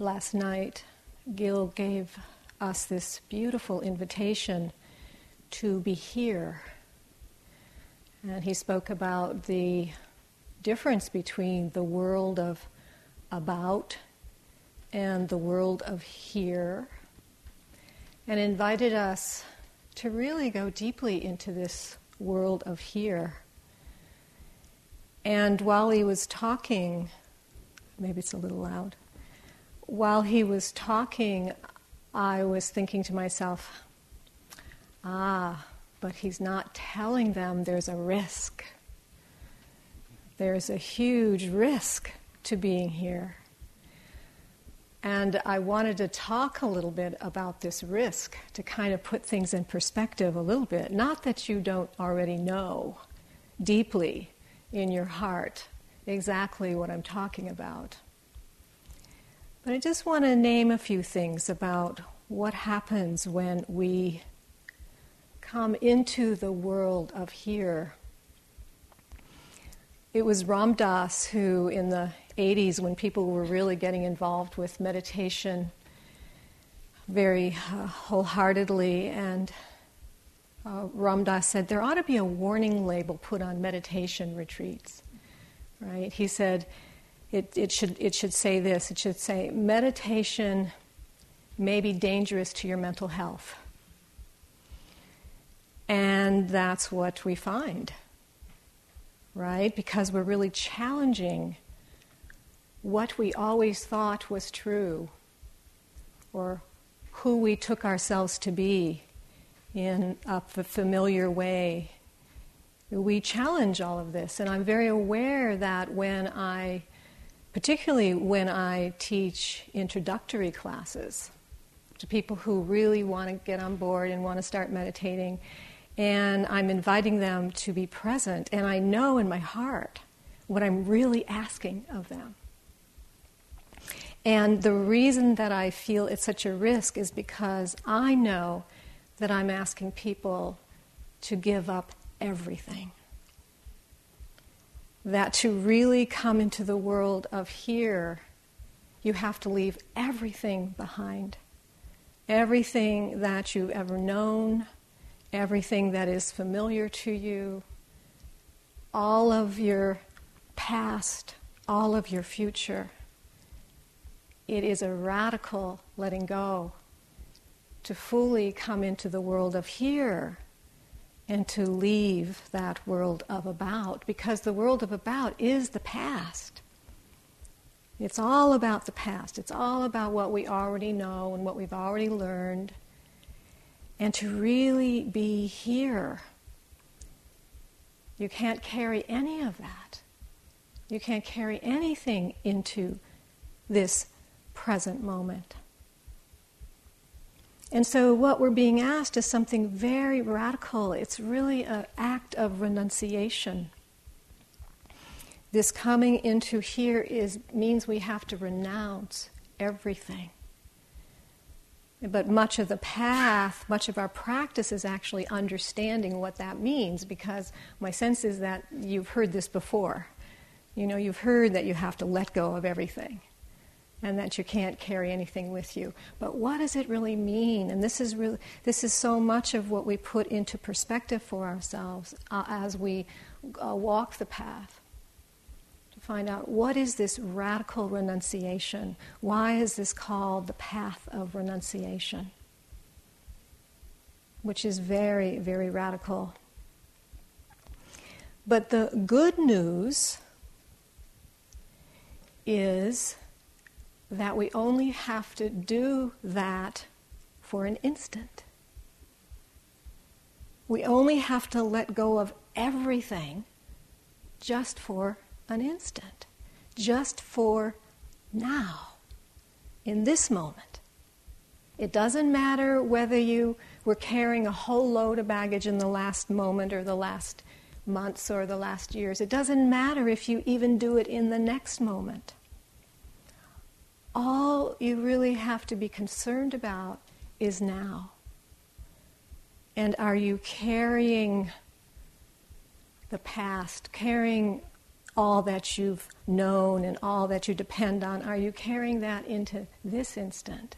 last night, Gil gave us this beautiful invitation to be here. And he spoke about the difference between the world of about and the world of here, and invited us to really go deeply into this world of here. And while he was talking, maybe it's a little loud, while he was talking, I was thinking to myself, ah, but he's not telling them there's a risk. There's a huge risk to being here. And I wanted to talk a little bit about this risk to kind of put things in perspective a little bit. Not that you don't already know deeply in your heart exactly what I'm talking about. But I just want to name a few things about what happens when we come into the world of here. It was Ram Dass who, in the 80s, when people were really getting involved with meditation very uh, wholeheartedly, and uh, Ram said there ought to be a warning label put on meditation retreats. Right? He said, it, it, should, it should say this it should say, meditation may be dangerous to your mental health. And that's what we find, right? Because we're really challenging what we always thought was true or who we took ourselves to be in a familiar way. We challenge all of this, and I'm very aware that when I particularly when I teach introductory classes to people who really want to get on board and want to start meditating. And I'm inviting them to be present, and I know in my heart what I'm really asking of them. And the reason that I feel it's such a risk is because I know that I'm asking people to give up everything that to really come into the world of here, you have to leave everything behind. Everything that you've ever known, everything that is familiar to you, all of your past, all of your future. It is a radical letting go to fully come into the world of here and to leave that world of about because the world of about is the past. It's all about the past. It's all about what we already know and what we've already learned. And to really be here, you can't carry any of that. You can't carry anything into this present moment. And so, what we're being asked is something very radical. It's really an act of renunciation. This coming into here is, means we have to renounce everything. But much of the path, much of our practice is actually understanding what that means because my sense is that you've heard this before. You know, you've heard that you have to let go of everything and that you can't carry anything with you. But what does it really mean? And this is really this is so much of what we put into perspective for ourselves uh, as we uh, walk the path to find out what is this radical renunciation? Why is this called the path of renunciation? Which is very, very radical. But the good news is that we only have to do that for an instant. We only have to let go of everything just for an instant, just for now, in this moment. It doesn't matter whether you were carrying a whole load of baggage in the last moment or the last months or the last years. It doesn't matter if you even do it in the next moment all you really have to be concerned about is now. And are you carrying the past, carrying all that you've known and all that you depend on, are you carrying that into this instant?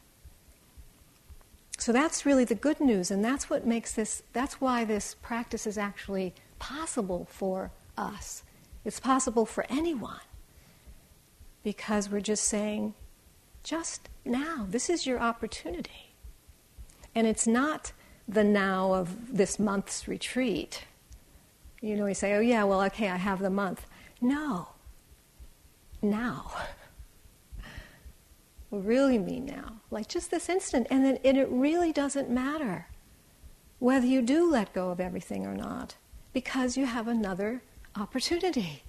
So that's really the good news, and that's what makes this, that's why this practice is actually possible for us. It's possible for anyone. Because we're just saying, just now, this is your opportunity. And it's not the now of this month's retreat. You know, we say, oh, yeah, well, okay, I have the month. No. Now. we really mean now. Like just this instant. And, then, and it really doesn't matter whether you do let go of everything or not, because you have another opportunity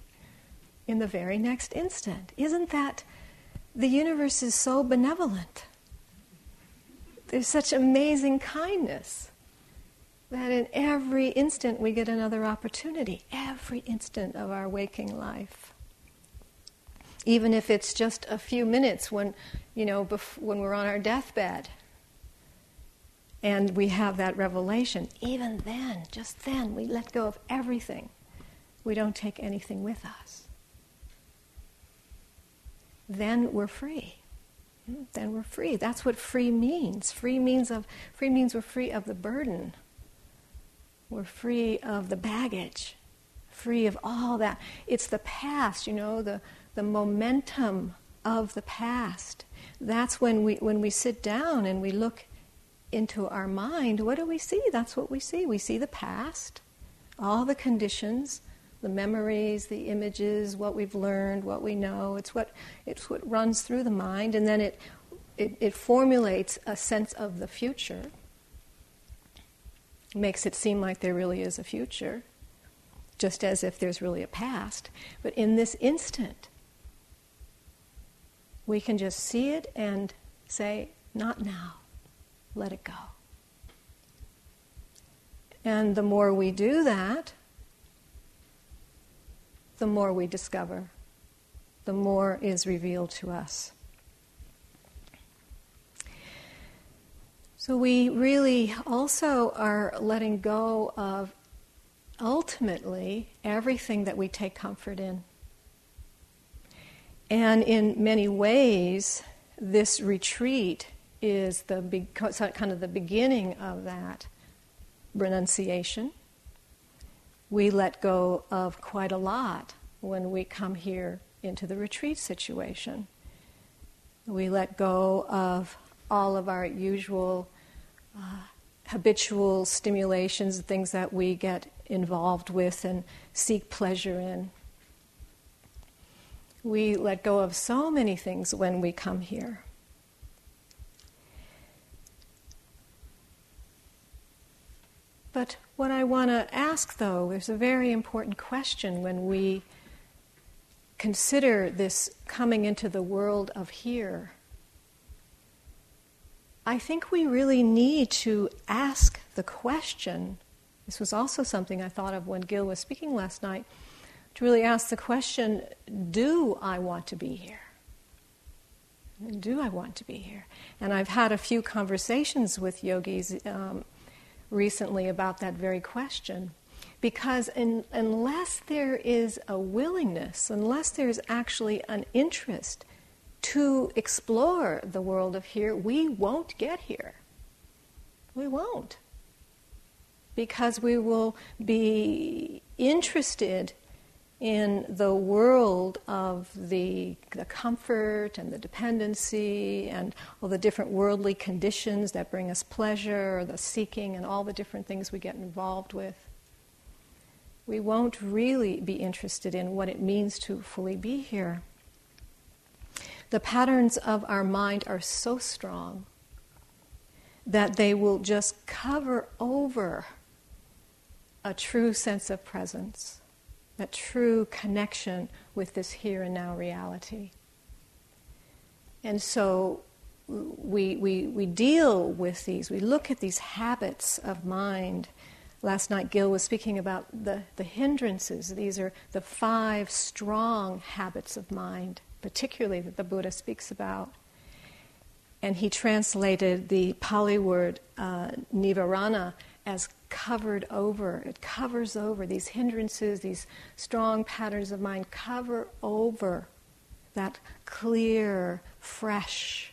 in the very next instant. Isn't that the universe is so benevolent? There's such amazing kindness that in every instant we get another opportunity, every instant of our waking life. Even if it's just a few minutes when, you know, bef- when we're on our deathbed and we have that revelation, even then, just then, we let go of everything. We don't take anything with us. Then we're free. Then we're free. That's what free means. Free means of free means we're free of the burden we're free of the baggage, free of all that. It's the past, you know, the, the momentum of the past. That's when we, when we sit down and we look into our mind, what do we see? That's what we see. We see the past, all the conditions, the memories, the images, what we've learned, what we know. It's what, it's what runs through the mind, and then it, it, it formulates a sense of the future makes it seem like there really is a future, just as if there's really a past. But in this instant, we can just see it and say, not now, let it go. And the more we do that, the more we discover, the more is revealed to us. So we really also are letting go of ultimately everything that we take comfort in. And in many ways, this retreat is the kind of the beginning of that renunciation. We let go of quite a lot when we come here into the retreat situation. We let go of all of our usual uh, habitual stimulations, things that we get involved with and seek pleasure in. We let go of so many things when we come here. But what I want to ask, though, is a very important question when we consider this coming into the world of here. I think we really need to ask the question. This was also something I thought of when Gil was speaking last night to really ask the question do I want to be here? Do I want to be here? And I've had a few conversations with yogis um, recently about that very question. Because in, unless there is a willingness, unless there's actually an interest to explore the world of here, we won't get here. We won't. Because we will be interested in the world of the, the comfort and the dependency and all the different worldly conditions that bring us pleasure, the seeking, and all the different things we get involved with. We won't really be interested in what it means to fully be here the patterns of our mind are so strong that they will just cover over a true sense of presence, a true connection with this here and now reality. And so we, we, we deal with these, we look at these habits of mind. Last night, Gil was speaking about the, the hindrances. These are the five strong habits of mind particularly that the Buddha speaks about. And he translated the Pali word uh, nivarana as covered over. It covers over these hindrances, these strong patterns of mind cover over that clear, fresh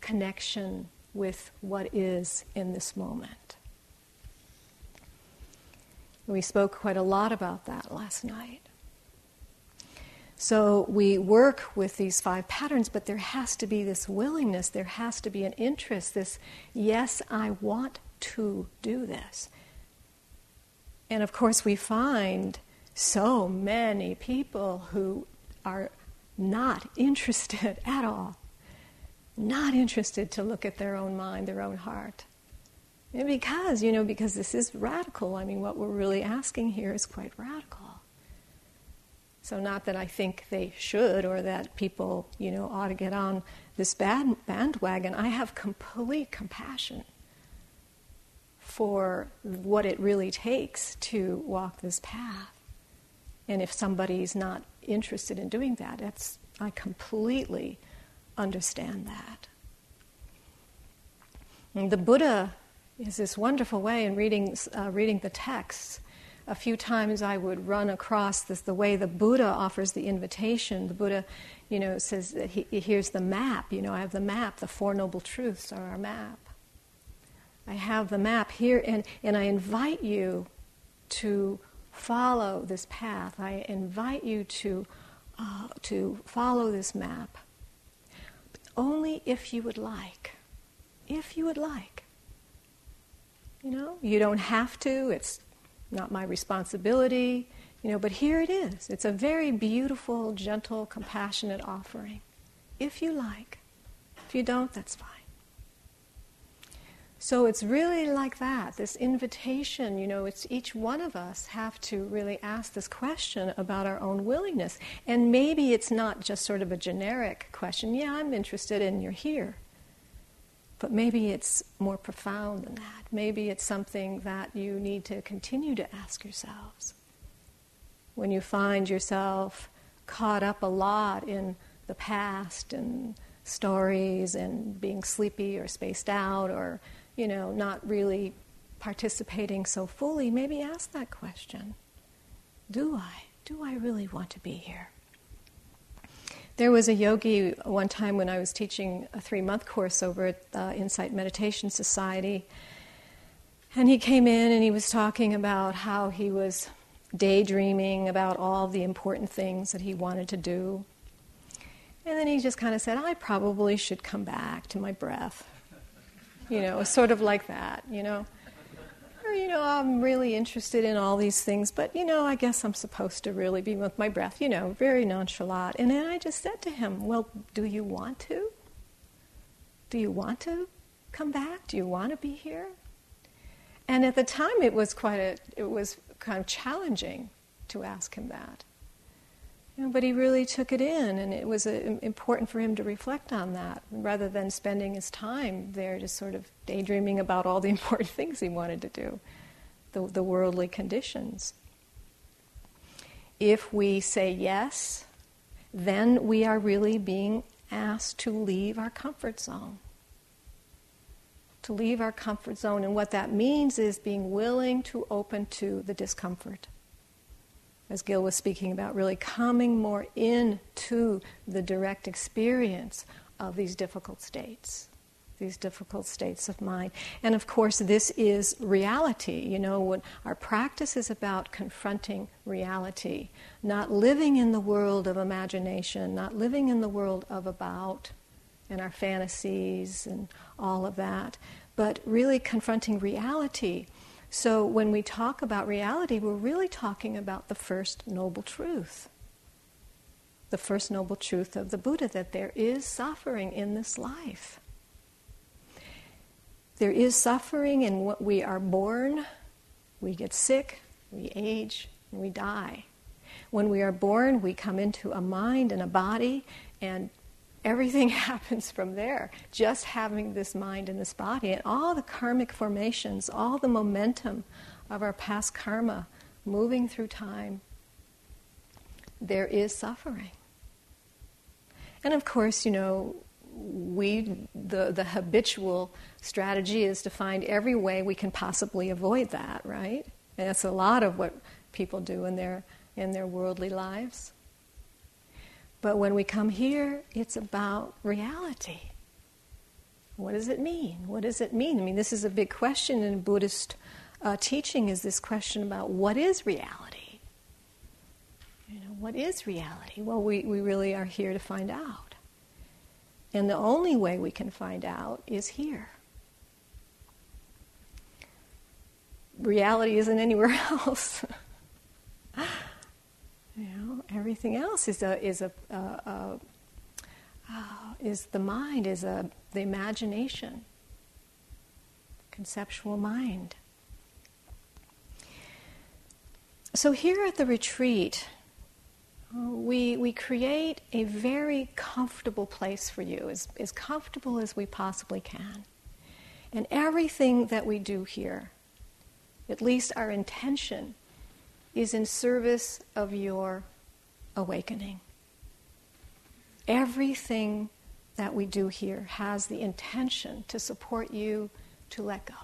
connection with what is in this moment. We spoke quite a lot about that last night. So we work with these five patterns, but there has to be this willingness, there has to be an interest, this, yes, I want to do this. And of course, we find so many people who are not interested at all, not interested to look at their own mind, their own heart. And because, you know, because this is radical. I mean, what we're really asking here is quite radical. So, not that I think they should or that people, you know, ought to get on this band, bandwagon. I have complete compassion for what it really takes to walk this path. And if somebody's not interested in doing that, that's, I completely understand that. And the Buddha is this wonderful way in reading, uh, reading the texts. A few times I would run across this, the way the Buddha offers the invitation. The Buddha, you know, says, that he, here's the map. You know, I have the map. The Four Noble Truths are our map. I have the map here, and, and I invite you to follow this path. I invite you to, uh, to follow this map. Only if you would like. If you would like. You know, you don't have to, it's not my responsibility, you know, but here it is. It's a very beautiful, gentle, compassionate offering. If you like. If you don't, that's fine. So it's really like that, this invitation, you know, it's each one of us have to really ask this question about our own willingness. And maybe it's not just sort of a generic question, yeah, I'm interested and you're here. But maybe it's more profound than that. Maybe it's something that you need to continue to ask yourselves. When you find yourself caught up a lot in the past and stories and being sleepy or spaced out or you know, not really participating so fully, maybe ask that question Do I? Do I really want to be here? There was a yogi one time when I was teaching a three month course over at the Insight Meditation Society. And he came in and he was talking about how he was daydreaming about all the important things that he wanted to do. And then he just kind of said, I probably should come back to my breath you know, sort of like that, you know. Or, you know, I'm really interested in all these things, but, you know, I guess I'm supposed to really be with my breath, you know, very nonchalant. And then I just said to him, Well, do you want to? Do you want to come back? Do you want to be here? And at the time, it was quite a, it was kind of challenging to ask him that. You know, but he really took it in, and it was uh, important for him to reflect on that rather than spending his time there just sort of daydreaming about all the important things he wanted to do, the, the worldly conditions. If we say yes, then we are really being asked to leave our comfort zone. To leave our comfort zone, and what that means is being willing to open to the discomfort as Gil was speaking about, really coming more into the direct experience of these difficult states, these difficult states of mind. And of course, this is reality. You know, our practice is about confronting reality, not living in the world of imagination, not living in the world of about and our fantasies and all of that, but really confronting reality so when we talk about reality, we're really talking about the first noble truth. The first noble truth of the Buddha that there is suffering in this life. There is suffering in what we are born, we get sick, we age, we die. When we are born, we come into a mind and a body, and everything happens from there. Just having this mind and this body, and all the karmic formations, all the momentum of our past karma moving through time, there is suffering. And of course, you know, we the the habitual strategy is to find every way we can possibly avoid that, right? And that's a lot of what people do in their in their worldly lives. But when we come here, it's about reality. What does it mean? What does it mean? I mean, this is a big question in Buddhist uh, teaching. Is this question about what is reality? You know, what is reality? Well, we, we really are here to find out. And the only way we can find out is here. Reality isn't anywhere else. Everything else is a is a, a, a uh, is the mind is a the imagination, conceptual mind. So here at the retreat, uh, we, we create a very comfortable place for you, as, as comfortable as we possibly can. And everything that we do here, at least our intention, is in service of your awakening. Everything that we do here has the intention to support you to let go.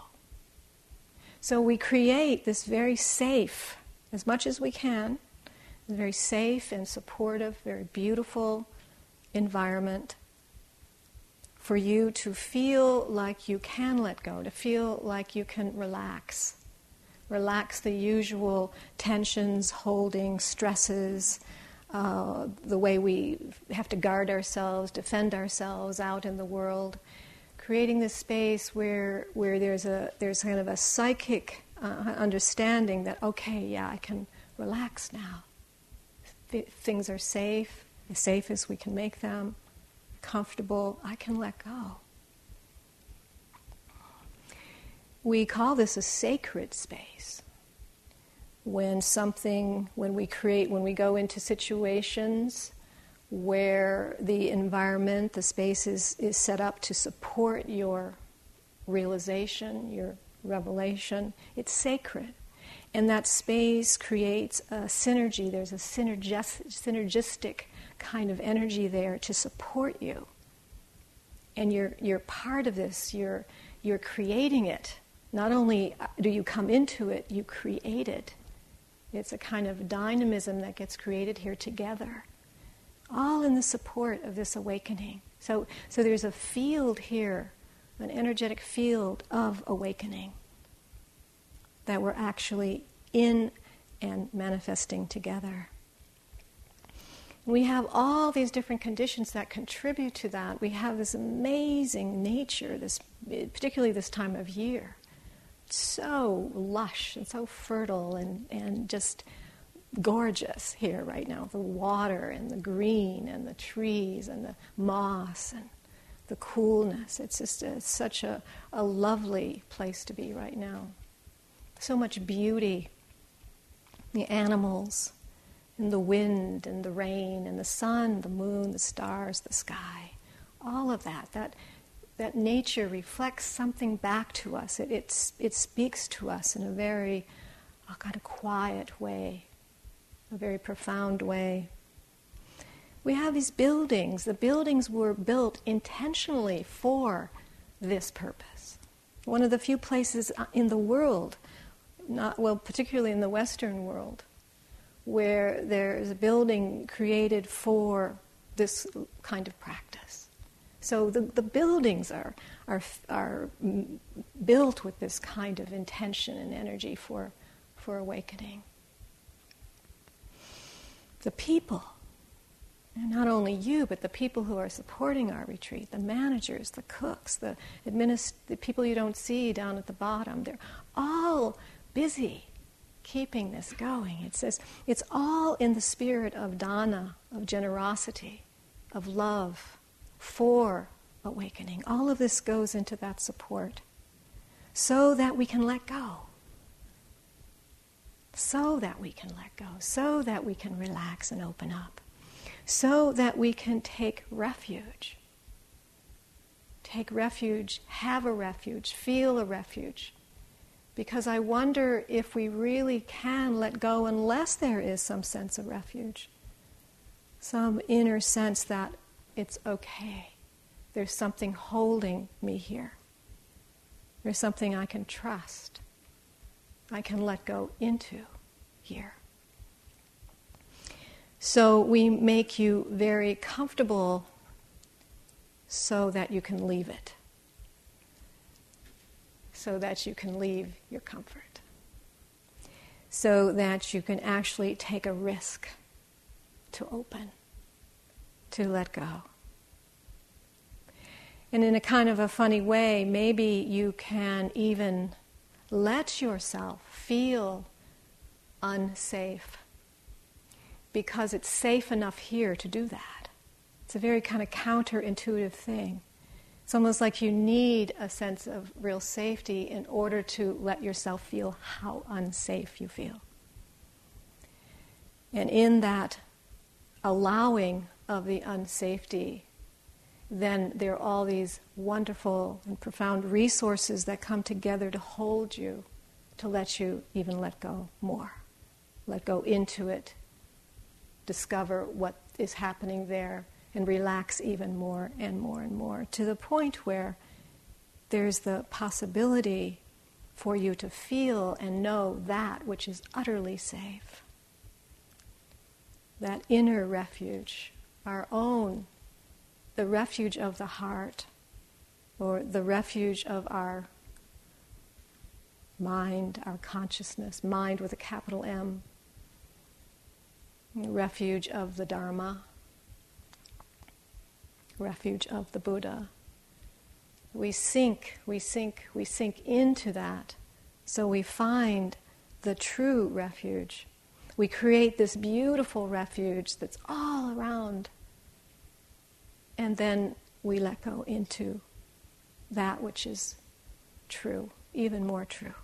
So we create this very safe, as much as we can, very safe and supportive, very beautiful environment for you to feel like you can let go, to feel like you can relax. Relax the usual tensions, holding, stresses, uh, the way we have to guard ourselves, defend ourselves out in the world, creating this space where where there's a there's kind of a psychic uh, understanding that okay, yeah, I can relax now. Th- things are safe, as safe as we can make them, comfortable. I can let go. We call this a sacred space when something, when we create, when we go into situations where the environment, the space is, is set up to support your realization, your revelation, it's sacred. And that space creates a synergy, there's a synergistic kind of energy there to support you. And you're, you're part of this, you're, you're creating it. Not only uh, do you come into it, you create it it's a kind of dynamism that gets created here together, all in the support of this awakening. So, so there's a field here, an energetic field of awakening that we're actually in and manifesting together. We have all these different conditions that contribute to that. We have this amazing nature, this, particularly this time of year so lush and so fertile and, and just gorgeous here right now. The water and the green and the trees and the moss and the coolness. It's just a, such a, a lovely place to be right now. So much beauty. The animals and the wind and the rain and the sun, the moon, the stars, the sky. All of that. That that nature reflects something back to us. It, it, it speaks to us in a very a kind of quiet way, a very profound way. We have these buildings. The buildings were built intentionally for this purpose. One of the few places uh, in the world, not well, particularly in the Western world, where there is a building created for this kind of practice. So the, the buildings are, are, are built with this kind of intention and energy for, for awakening. The people, not only you, but the people who are supporting our retreat, the managers, the cooks, the, administ- the people you don't see down at the bottom, they're all busy keeping this going. It says it's all in the spirit of dana, of generosity, of love, for awakening. All of this goes into that support so that we can let go. So that we can let go. So that we can relax and open up. So that we can take refuge. Take refuge, have a refuge, feel a refuge. Because I wonder if we really can let go unless there is some sense of refuge, some inner sense that it's okay There's something holding me here. There's something I can trust. I can let go into here. So we make you very comfortable so that you can leave it, so that you can leave your comfort, so that you can actually take a risk to open, to let go. And in a kind of a funny way, maybe you can even let yourself feel unsafe because it's safe enough here to do that. It's a very kind of counterintuitive thing. It's almost like you need a sense of real safety in order to let yourself feel how unsafe you feel. And in that allowing of the unsafety, then there are all these wonderful and profound resources that come together to hold you, to let you even let go more. Let go into it, discover what is happening there, and relax even more and more and more to the point where there's the possibility for you to feel and know that which is utterly safe. That inner refuge, our own, the refuge of the heart, or the refuge of our mind, our consciousness, mind with a capital M, refuge of the Dharma refuge of the Buddha. We sink, we sink, we sink into that so we find the true refuge. We create this beautiful refuge that's all around. And then we let go into that which is true, even more true.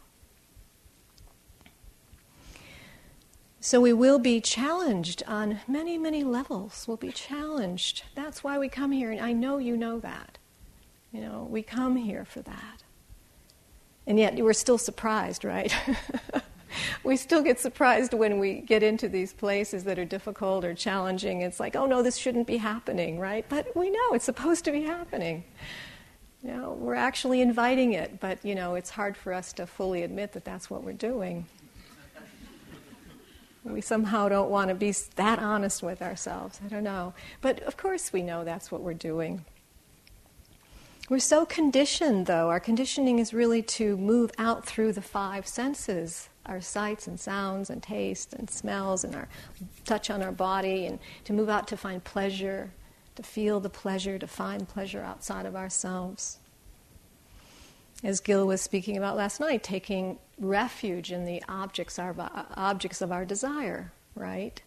So we will be challenged on many, many levels. We'll be challenged. That's why we come here, and I know you know that. You know, we come here for that. And yet we're still surprised, right? we still get surprised when we get into these places that are difficult or challenging. It's like, oh no, this shouldn't be happening, right? But we know it's supposed to be happening. You know, we're actually inviting it, but you know, it's hard for us to fully admit that that's what we're doing. We somehow don't want to be that honest with ourselves. I don't know. But of course, we know that's what we're doing. We're so conditioned, though. Our conditioning is really to move out through the five senses our sights and sounds and taste and smells and our touch on our body, and to move out to find pleasure, to feel the pleasure, to find pleasure outside of ourselves as Gil was speaking about last night, taking refuge in the objects, our, objects of our desire, right?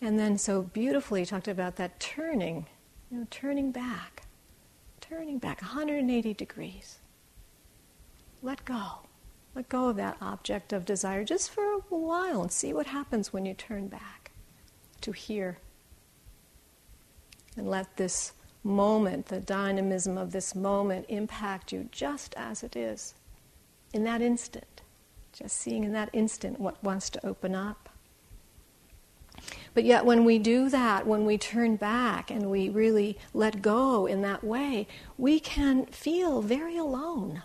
And then so beautifully talked about that turning, you know, turning back, turning back 180 degrees. Let go. Let go of that object of desire just for a while and see what happens when you turn back to here. And let this moment, the dynamism of this moment, impact you just as it is, in that instant. Just seeing in that instant what wants to open up. But yet, when we do that, when we turn back and we really let go in that way, we can feel very alone.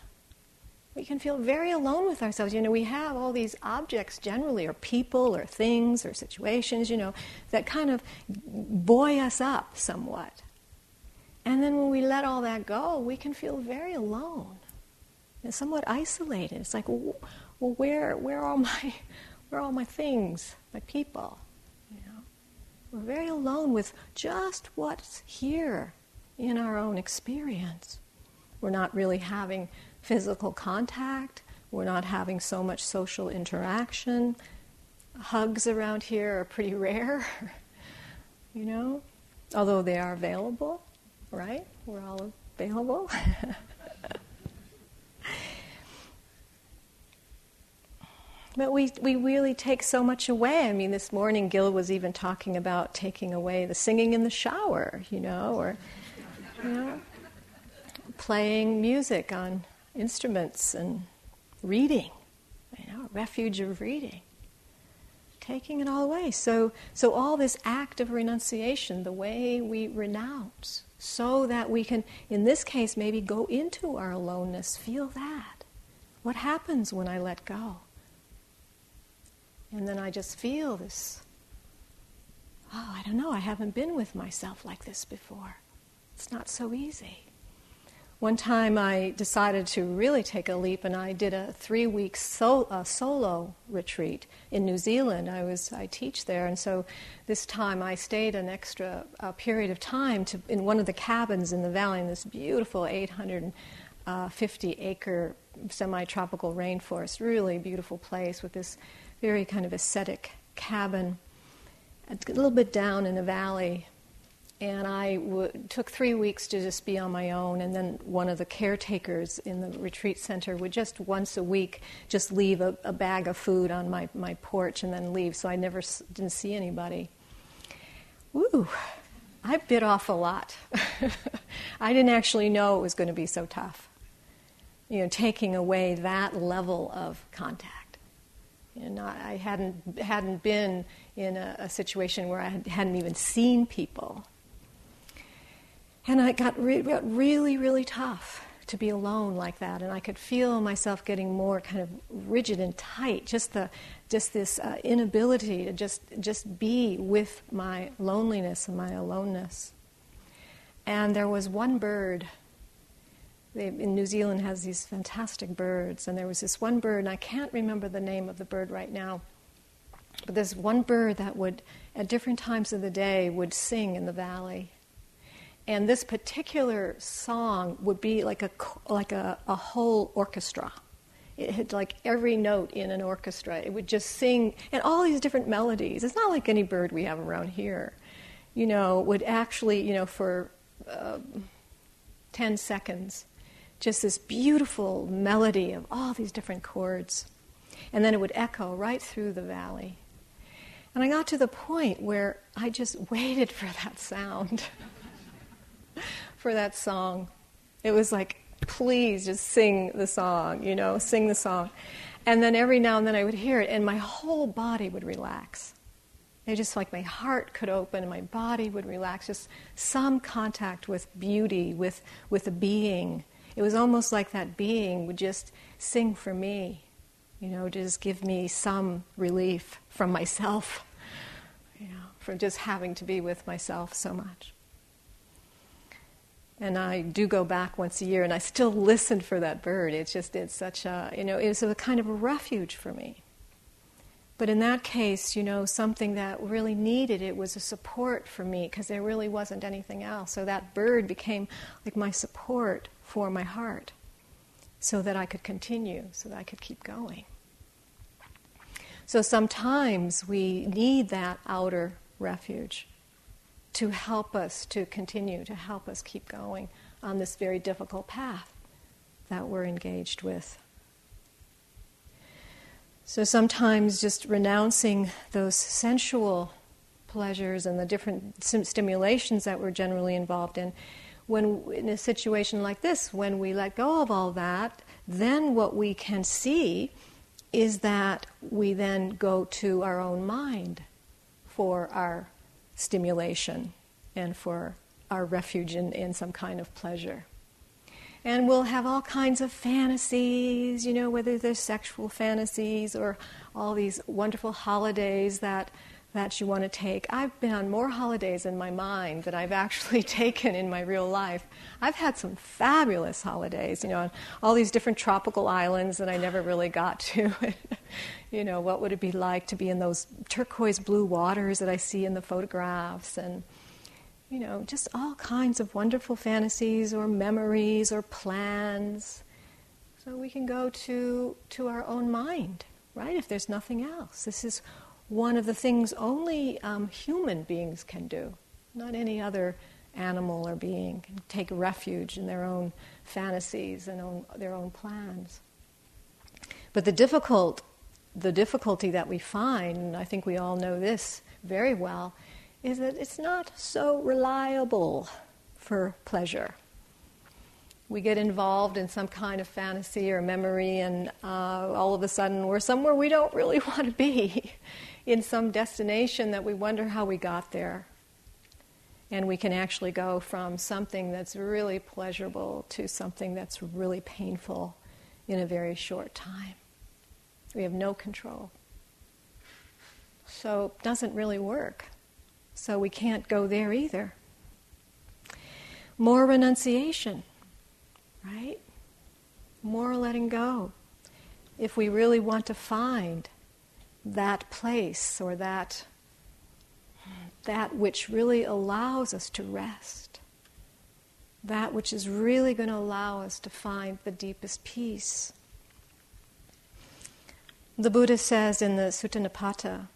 We can feel very alone with ourselves. You know, we have all these objects generally, or people, or things, or situations, you know, that kind of buoy us up somewhat. And then when we let all that go, we can feel very alone and somewhat isolated. It's like, well, where, where are all my, where are all my things, my people? You know, we're very alone with just what's here in our own experience. We're not really having physical contact. We're not having so much social interaction. Hugs around here are pretty rare, you know, although they are available right? We're all available. but we, we really take so much away. I mean, this morning Gil was even talking about taking away the singing in the shower, you know, or you know, playing music on instruments and reading, you know, refuge of reading taking it all away. So, so all this act of renunciation, the way we renounce, so that we can, in this case, maybe go into our aloneness, feel that. What happens when I let go? And then I just feel this oh, I don't know, I haven't been with myself like this before. It's not so easy. One time I decided to really take a leap and I did a three week sol- uh, solo retreat in New Zealand. I, was, I teach there, and so this time I stayed an extra uh, period of time to, in one of the cabins in the valley in this beautiful 850 uh, acre semi tropical rainforest. Really beautiful place with this very kind of ascetic cabin It's a little bit down in a valley and I w- took three weeks to just be on my own. And then one of the caretakers in the retreat center would just once a week just leave a, a bag of food on my, my porch and then leave. So I never s- didn't see anybody. Woo! I bit off a lot. I didn't actually know it was going to be so tough. You know, taking away that level of contact. You know, I hadn't hadn't been in a, a situation where I hadn't even seen people and it got, re- got really, really tough to be alone like that, and I could feel myself getting more kind of rigid and tight. Just the, just this uh, inability to just just be with my loneliness and my aloneness. And there was one bird. They, in New Zealand has these fantastic birds, and there was this one bird, and I can't remember the name of the bird right now. But there's one bird that would, at different times of the day, would sing in the valley and this particular song would be like a, like a, a whole orchestra. It had like every note in an orchestra. It would just sing, and all these different melodies. It's not like any bird we have around here. You know, would actually, you know, for uh, 10 seconds, just this beautiful melody of all these different chords. And then it would echo right through the valley. And I got to the point where I just waited for that sound. for that song. It was like, please just sing the song, you know, sing the song. And then every now and then I would hear it, and my whole body would relax. It just like my heart could open and my body would relax. Just some contact with beauty, with, with a being. It was almost like that being would just sing for me, you know, just give me some relief from myself, you know, from just having to be with myself so much. And I do go back once a year and I still listen for that bird. It's just, it's such a, you know, it's a kind of a refuge for me. But in that case, you know, something that really needed it was a support for me because there really wasn't anything else. So that bird became like my support for my heart so that I could continue, so that I could keep going. So sometimes we need that outer refuge to help us to continue, to help us keep going on this very difficult path that we're engaged with. So sometimes just renouncing those sensual pleasures and the different stimulations that we're generally involved in. When in a situation like this, when we let go of all that, then what we can see is that we then go to our own mind for our stimulation and for our refuge in, in some kind of pleasure. And we'll have all kinds of fantasies, you know, whether they're sexual fantasies or all these wonderful holidays that, that you want to take. I've been on more holidays in my mind than I've actually taken in my real life. I've had some fabulous holidays, you know, on all these different tropical islands that I never really got to. you know, what would it be like to be in those turquoise blue waters that I see in the photographs and you know, just all kinds of wonderful fantasies or memories or plans. So we can go to, to our own mind, right? If there's nothing else. This is one of the things only um, human beings can do, not any other animal or being can take refuge in their own fantasies and own, their own plans. But the difficult the difficulty that we find, and I think we all know this very well, is that it's not so reliable for pleasure. We get involved in some kind of fantasy or memory, and uh, all of a sudden we're somewhere we don't really want to be, in some destination that we wonder how we got there. And we can actually go from something that's really pleasurable to something that's really painful in a very short time. We have no control. So it doesn't really work. So we can't go there either. More renunciation, right? More letting go. If we really want to find that place or that that which really allows us to rest, that which is really going to allow us to find the deepest peace. The Buddha says in the Sutta Nipata,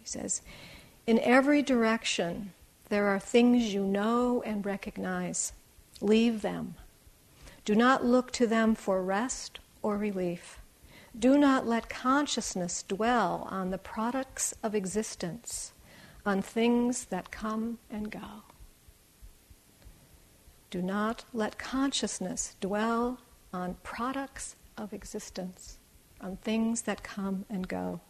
he says, In every direction there are things you know and recognize. Leave them. Do not look to them for rest or relief. Do not let consciousness dwell on the products of existence on things that come and go. Do not let consciousness dwell on products of existence, on things that come and go.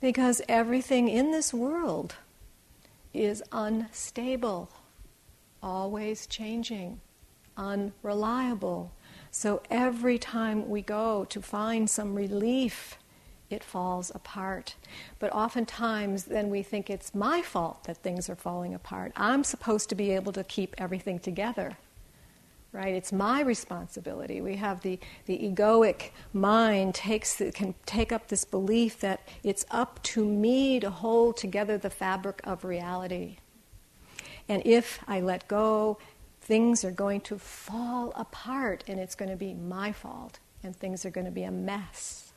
Because everything in this world is unstable, always changing, unreliable. So every time we go to find some relief it falls apart. But oftentimes, then we think it's my fault that things are falling apart. I'm supposed to be able to keep everything together, right? It's my responsibility. We have the, the egoic mind takes can take up this belief that it's up to me to hold together the fabric of reality. And if I let go, things are going to fall apart, and it's going to be my fault, and things are going to be a mess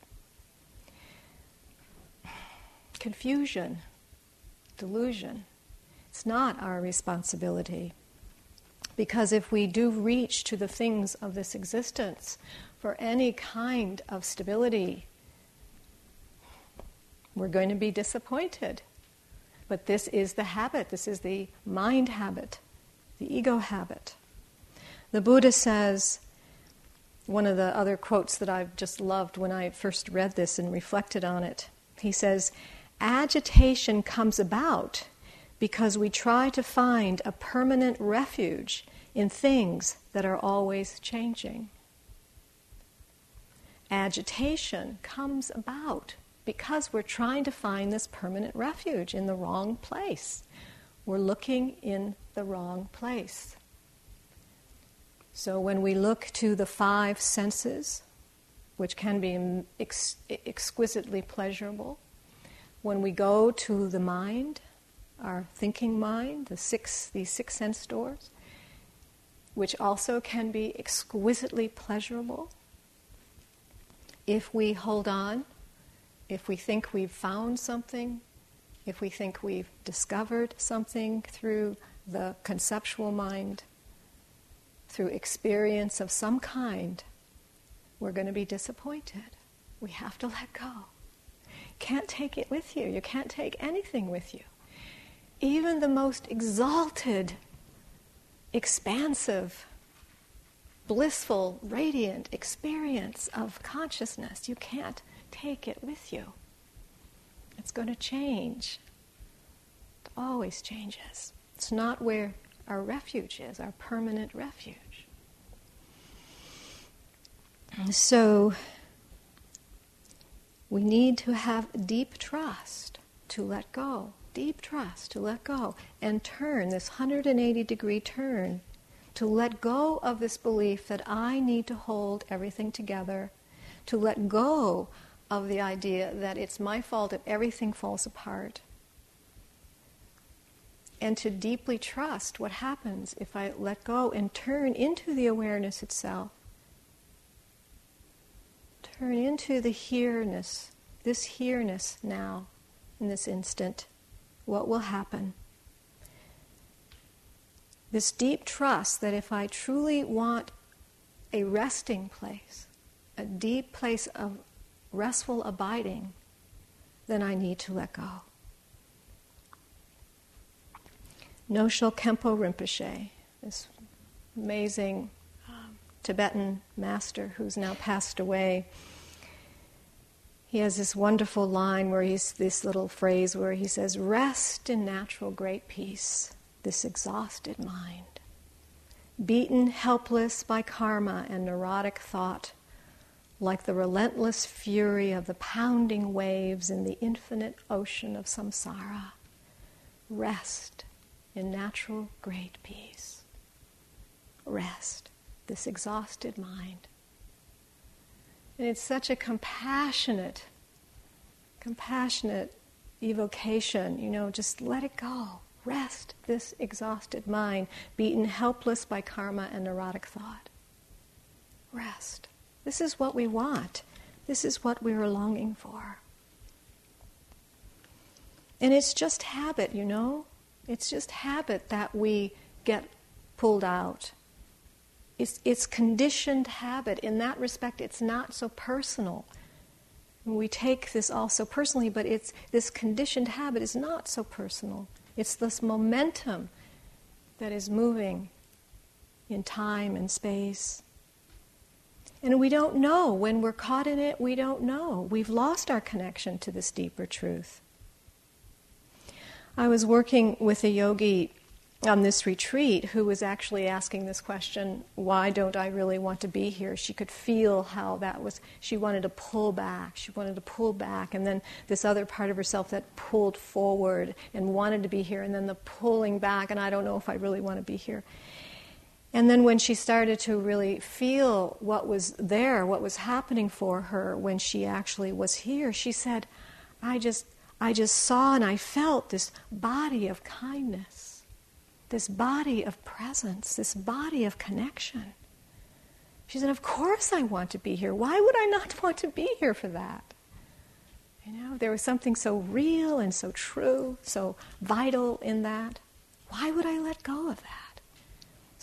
confusion, delusion. It's not our responsibility. Because if we do reach to the things of this existence for any kind of stability, we're going to be disappointed. But this is the habit, this is the mind habit, the ego habit. The Buddha says, one of the other quotes that I've just loved when I first read this and reflected on it, he says, agitation comes about because we try to find a permanent refuge in things that are always changing. Agitation comes about because we're trying to find this permanent refuge in the wrong place. We're looking in the wrong place. So when we look to the five senses, which can be ex- exquisitely pleasurable, when we go to the mind, our thinking mind, the six, these six sense doors, which also can be exquisitely pleasurable, if we hold on, if we think we've found something, if we think we've discovered something through the conceptual mind, through experience of some kind, we're going to be disappointed. We have to let go can't take it with you. You can't take anything with you. Even the most exalted, expansive, blissful, radiant experience of consciousness, you can't take it with you. It's going to change. It always changes. It's not where our refuge is, our permanent refuge. So, we need to have deep trust to let go, deep trust to let go, and turn this 180 degree turn to let go of this belief that I need to hold everything together, to let go of the idea that it's my fault if everything falls apart, and to deeply trust what happens if I let go and turn into the awareness itself Turn into the here-ness, this here-ness now, in this instant. What will happen? This deep trust that if I truly want a resting place, a deep place of restful abiding, then I need to let go. Nyoshul Khenpo Rinpoche, this amazing um, Tibetan master who's now passed away, he has this wonderful line where he's this little phrase where he says, Rest in natural great peace, this exhausted mind. Beaten helpless by karma and neurotic thought, like the relentless fury of the pounding waves in the infinite ocean of samsara. Rest in natural great peace. Rest, this exhausted mind. And it's such a compassionate, compassionate evocation, you know, just let it go. Rest this exhausted mind, beaten helpless by karma and neurotic thought. Rest. This is what we want. This is what we are longing for. And it's just habit, you know? It's just habit that we get pulled out it's, it's conditioned habit. In that respect, it's not so personal. We take this all so personally, but it's, this conditioned habit is not so personal. It's this momentum that is moving in time and space. And we don't know. When we're caught in it, we don't know. We've lost our connection to this deeper truth. I was working with a yogi on this retreat who was actually asking this question why don't i really want to be here she could feel how that was she wanted to pull back she wanted to pull back and then this other part of herself that pulled forward and wanted to be here and then the pulling back and i don't know if i really want to be here and then when she started to really feel what was there what was happening for her when she actually was here she said i just i just saw and i felt this body of kindness this body of presence, this body of connection. She said, Of course I want to be here. Why would I not want to be here for that? You know, there was something so real and so true, so vital in that. Why would I let go of that?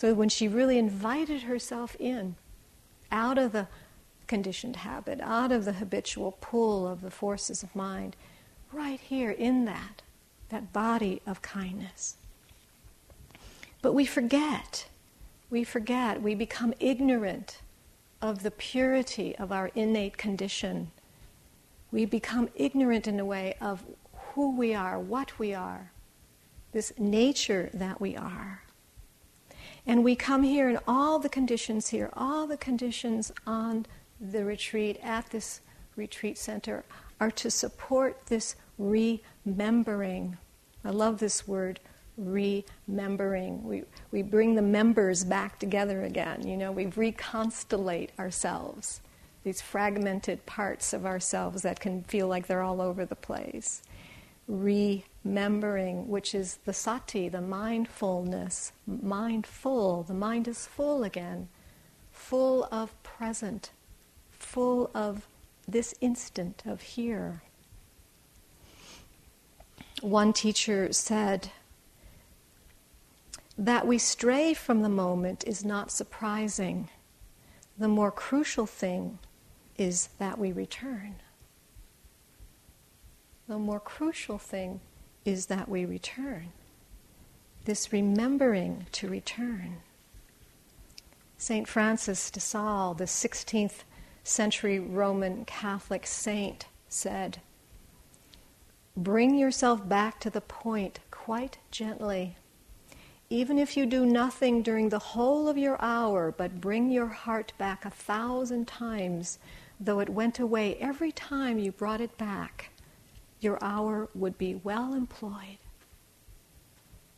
So when she really invited herself in, out of the conditioned habit, out of the habitual pull of the forces of mind, right here in that, that body of kindness, but we forget. We forget. We become ignorant of the purity of our innate condition. We become ignorant in a way of who we are, what we are, this nature that we are. And we come here, and all the conditions here, all the conditions on the retreat, at this retreat center, are to support this remembering. I love this word, remembering. We, we bring the members back together again. You know, we reconstellate ourselves, these fragmented parts of ourselves that can feel like they're all over the place. Remembering, which is the sati, the mindfulness, mindful. The mind is full again, full of present, full of this instant of here. One teacher said, that we stray from the moment is not surprising. The more crucial thing is that we return. The more crucial thing is that we return. This remembering to return. St. Francis de Sales, the 16th century Roman Catholic saint, said, Bring yourself back to the point quite gently even if you do nothing during the whole of your hour, but bring your heart back a thousand times, though it went away every time you brought it back, your hour would be well employed.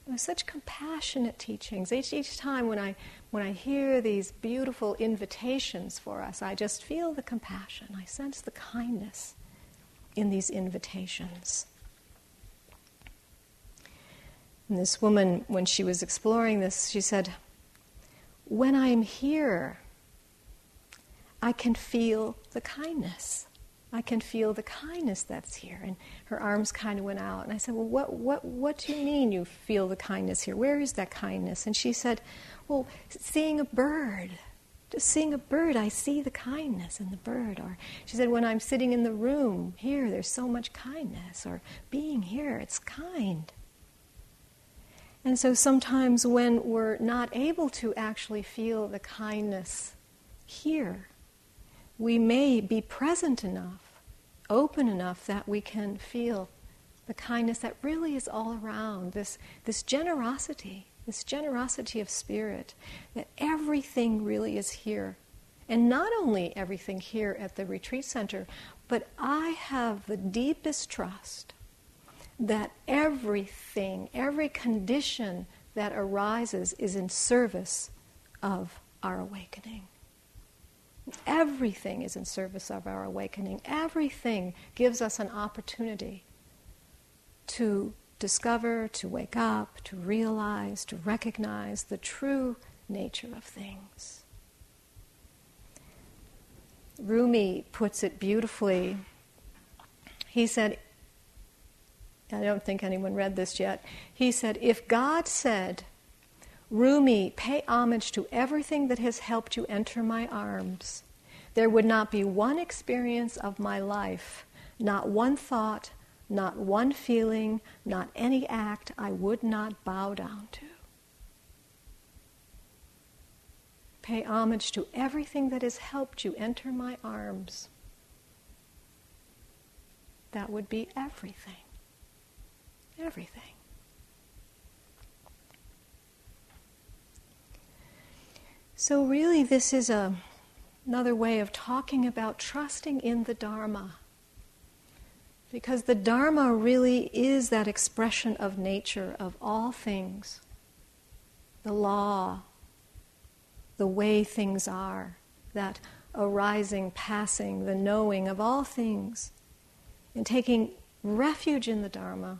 It was such compassionate teachings. Each, each time when I, when I hear these beautiful invitations for us, I just feel the compassion. I sense the kindness in these invitations. And this woman, when she was exploring this, she said, When I'm here, I can feel the kindness. I can feel the kindness that's here. And her arms kind of went out. And I said, Well, what, what, what do you mean you feel the kindness here? Where is that kindness? And she said, Well, seeing a bird. Just seeing a bird, I see the kindness in the bird. Or she said, When I'm sitting in the room here, there's so much kindness. Or being here, it's kind. And so sometimes when we're not able to actually feel the kindness here, we may be present enough open enough that we can feel the kindness that really is all around, this, this generosity, this generosity of spirit, that everything really is here. And not only everything here at the retreat center, but I have the deepest trust that everything, every condition that arises is in service of our awakening. Everything is in service of our awakening. Everything gives us an opportunity to discover, to wake up, to realize, to recognize the true nature of things. Rumi puts it beautifully. He said, I don't think anyone read this yet. He said, If God said, Rumi, pay homage to everything that has helped you enter my arms, there would not be one experience of my life, not one thought, not one feeling, not any act I would not bow down to. Pay homage to everything that has helped you enter my arms. That would be everything. Everything. So, really, this is a, another way of talking about trusting in the Dharma. Because the Dharma really is that expression of nature, of all things, the law, the way things are, that arising, passing, the knowing of all things, and taking refuge in the Dharma,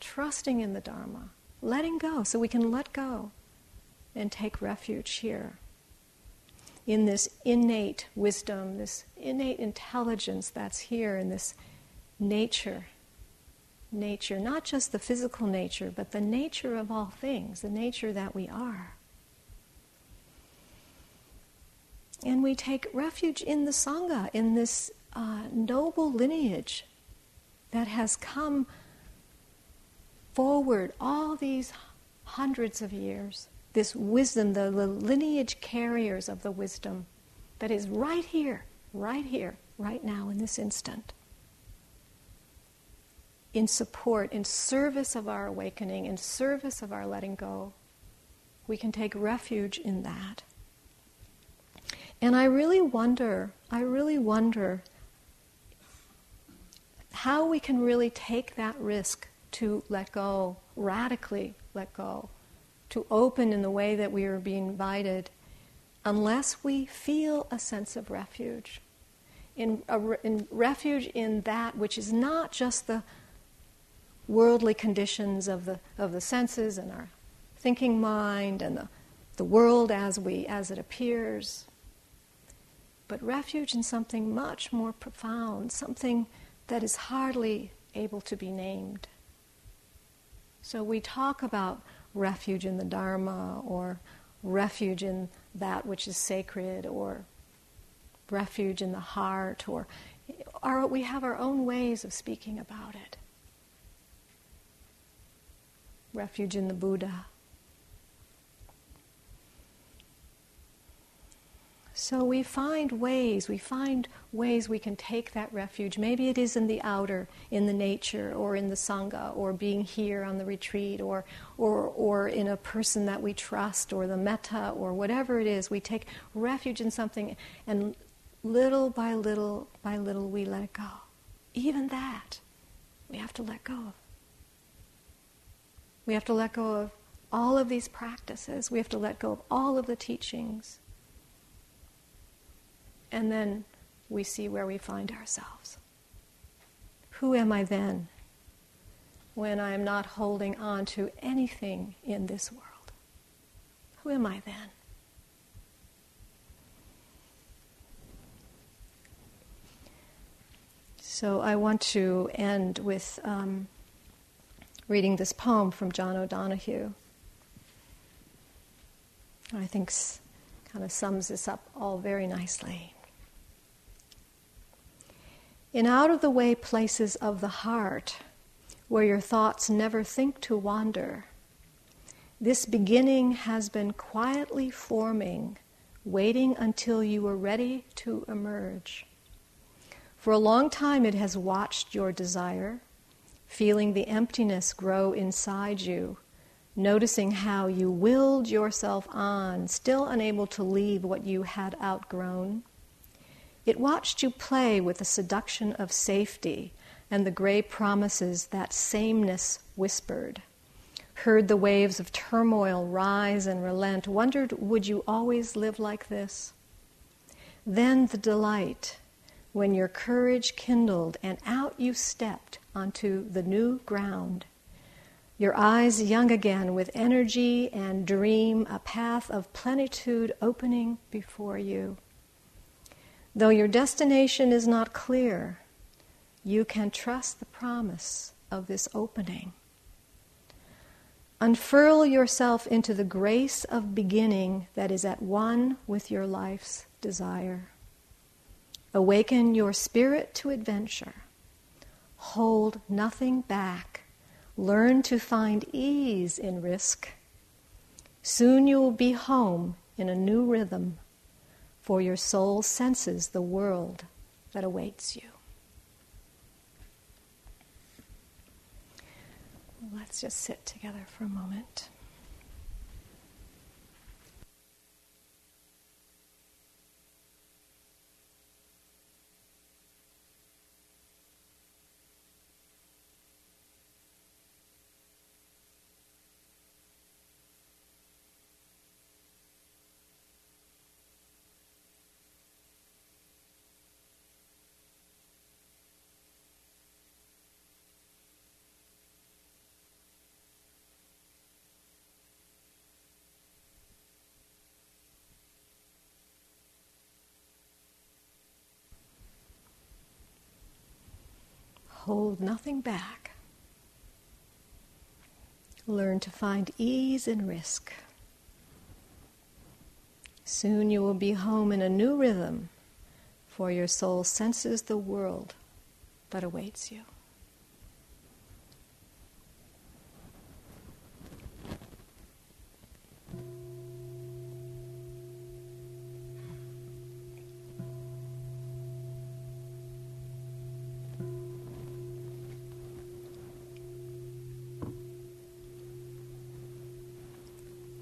trusting in the Dharma, letting go so we can let go and take refuge here in this innate wisdom, this innate intelligence that's here in this nature. Nature, not just the physical nature, but the nature of all things, the nature that we are. And we take refuge in the Sangha, in this uh, noble lineage that has come forward all these hundreds of years. This wisdom, the, lineage carriers of the wisdom that is right here, right here, right now, in this instant in support, in service of our awakening, in service of our letting go. We can take refuge in that. And I really wonder, I really wonder how we can really take that risk to let go, radically let go, to open in the way that we are being invited, unless we feel a sense of refuge. In, a, in refuge in that which is not just the worldly conditions of the, of the senses and our thinking mind and the, the world as, we, as it appears, but refuge in something much more profound, something that is hardly able to be named. So we talk about refuge in the Dharma or refuge in that which is sacred or refuge in the heart or we have our own ways of speaking about it. refuge in the Buddha. So we find ways, we find ways we can take that refuge. Maybe it is in the outer, in the nature, or in the Sangha, or being here on the retreat, or, or, or in a person that we trust, or the metta, or whatever it is. We take refuge in something, and little by little by little we let it go. Even that, we have to let go of. We have to let go of all of these practices. We have to let go of all of the teachings. And then we see where we find ourselves. Who am I then when I am not holding on to anything in this world? Who am I then? So I want to end with. Um, reading this poem from John O'Donohue. I think kind of sums this up all very nicely. In out of the way places of the heart, where your thoughts never think to wander, this beginning has been quietly forming, waiting until you are ready to emerge. For a long time, it has watched your desire, feeling the emptiness grow inside you, noticing how you willed yourself on, still unable to leave what you had outgrown. It watched you play with the seduction of safety and the gray promises that sameness whispered. Heard the waves of turmoil rise and relent, wondered, would you always live like this? Then the delight when your courage kindled and out you stepped onto the new ground. Your eyes young again with energy and dream, a path of plenitude opening before you. Though your destination is not clear, you can trust the promise of this opening. Unfurl yourself into the grace of beginning that is at one with your life's desire. Awaken your spirit to adventure. Hold nothing back. Learn to find ease in risk. Soon you will be home in a new rhythm, for your soul senses the world that awaits you. Let's just sit together for a moment. Hold nothing back. Learn to find ease in risk. Soon you will be home in a new rhythm, for your soul senses the world that awaits you.